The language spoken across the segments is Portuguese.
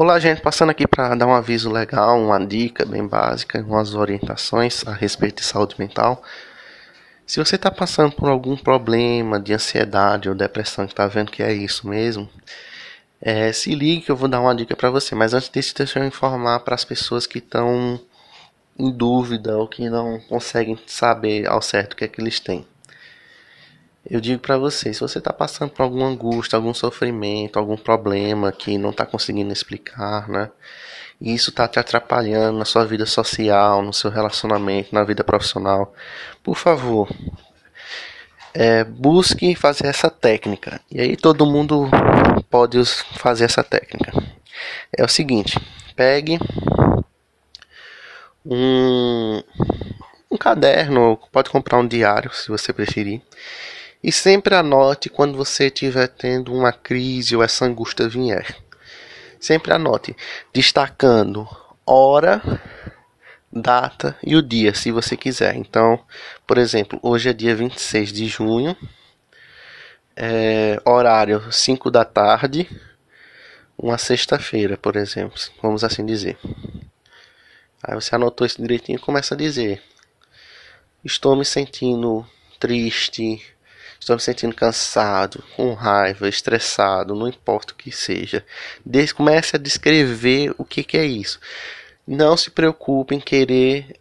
Olá, gente, passando aqui para dar um aviso legal, uma dica bem básica, umas orientações a respeito de saúde mental. Se você está passando por algum problema de ansiedade ou depressão, que está vendo que é isso mesmo, é, se ligue que eu vou dar uma dica para você. Mas antes disso, deixa eu informar para as pessoas que estão em dúvida ou que não conseguem saber ao certo o que é que eles têm. Eu digo para você, se você está passando por alguma angústia, algum sofrimento, algum problema que não está conseguindo explicar, né? E isso está te atrapalhando na sua vida social, no seu relacionamento, na vida profissional, por favor, é, busque fazer essa técnica. E aí todo mundo pode fazer essa técnica. É o seguinte: pegue um, um caderno, pode comprar um diário se você preferir e sempre anote quando você estiver tendo uma crise ou essa angústia vier. Sempre anote, destacando hora, data e o dia, se você quiser. Então, por exemplo, hoje é dia 26 de junho, é, horário 5 da tarde, uma sexta-feira, por exemplo, vamos assim dizer. Aí você anotou isso direitinho e começa a dizer: Estou me sentindo triste, Estou me sentindo cansado, com raiva, estressado, não importa o que seja. Des comece a descrever o que, que é isso. Não se preocupe em querer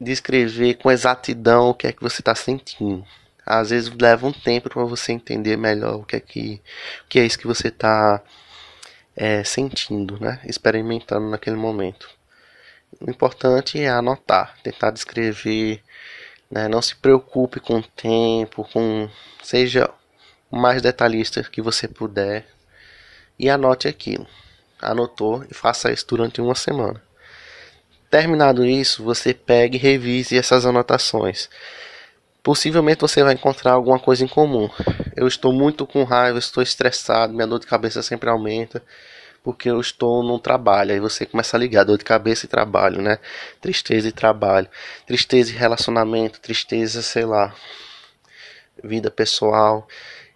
descrever com exatidão o que é que você está sentindo. Às vezes leva um tempo para você entender melhor o que é que, o que é isso que você está é, sentindo, né? experimentando naquele momento. O importante é anotar, tentar descrever né? Não se preocupe com o tempo, com seja o mais detalhista que você puder e anote aquilo. Anotou e faça isso durante uma semana. Terminado isso, você pegue e revise essas anotações. Possivelmente você vai encontrar alguma coisa em comum. Eu estou muito com raiva, estou estressado, minha dor de cabeça sempre aumenta porque eu estou num trabalho. Aí você começa a ligar dor de cabeça e trabalho, né? Tristeza e trabalho. Tristeza e relacionamento, tristeza, sei lá, vida pessoal.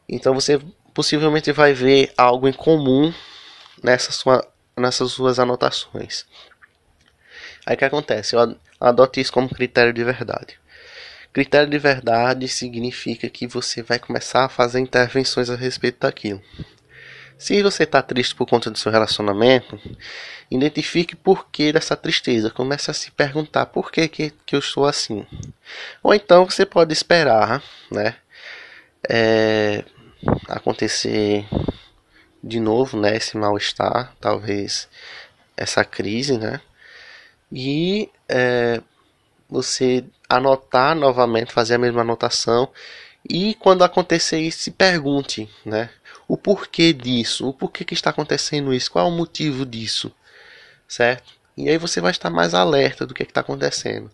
Então você possivelmente vai ver algo em comum nessa sua, nessas suas anotações. Aí o que acontece? Eu adoto isso como critério de verdade. Critério de verdade significa que você vai começar a fazer intervenções a respeito daquilo. Se você está triste por conta do seu relacionamento, identifique por que dessa tristeza. Comece a se perguntar por que, que, que eu estou assim. Ou então você pode esperar, né? É, acontecer de novo, né? Esse mal-estar, talvez essa crise, né? E é, você anotar novamente, fazer a mesma anotação e quando acontecer isso, se pergunte, né? O porquê disso? O porquê que está acontecendo isso? Qual é o motivo disso? Certo? E aí você vai estar mais alerta do que é está acontecendo.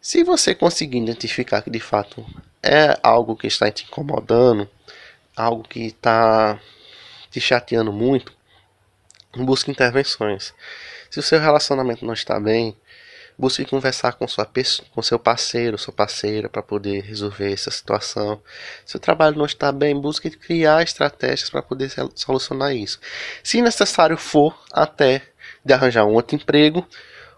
Se você conseguir identificar que de fato é algo que está te incomodando, algo que está te chateando muito, busque intervenções. Se o seu relacionamento não está bem, Busque conversar com, sua, com seu parceiro, sua parceira, para poder resolver essa situação. Se o trabalho não está bem, busque criar estratégias para poder solucionar isso. Se necessário for, até de arranjar um outro emprego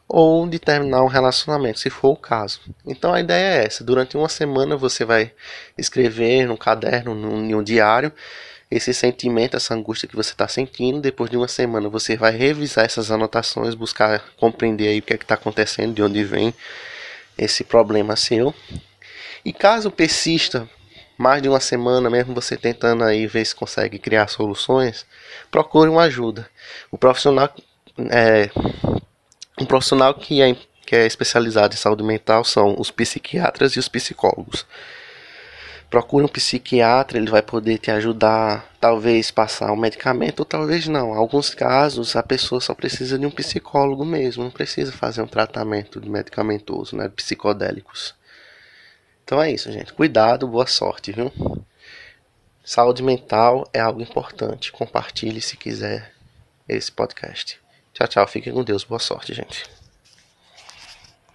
ou de terminar um relacionamento, se for o caso. Então a ideia é essa: durante uma semana você vai escrever no caderno, no diário esse sentimento, essa angústia que você está sentindo. Depois de uma semana, você vai revisar essas anotações, buscar compreender aí o que é está acontecendo, de onde vem esse problema seu. E caso persista mais de uma semana, mesmo você tentando aí ver se consegue criar soluções, procure uma ajuda. O profissional é um profissional que é, que é especializado em saúde mental são os psiquiatras e os psicólogos procure um psiquiatra, ele vai poder te ajudar, talvez passar um medicamento ou talvez não. Em alguns casos a pessoa só precisa de um psicólogo mesmo, não precisa fazer um tratamento medicamentoso, né, psicodélicos. Então é isso, gente. Cuidado, boa sorte, viu? Saúde mental é algo importante. Compartilhe se quiser esse podcast. Tchau, tchau. Fiquem com Deus. Boa sorte, gente.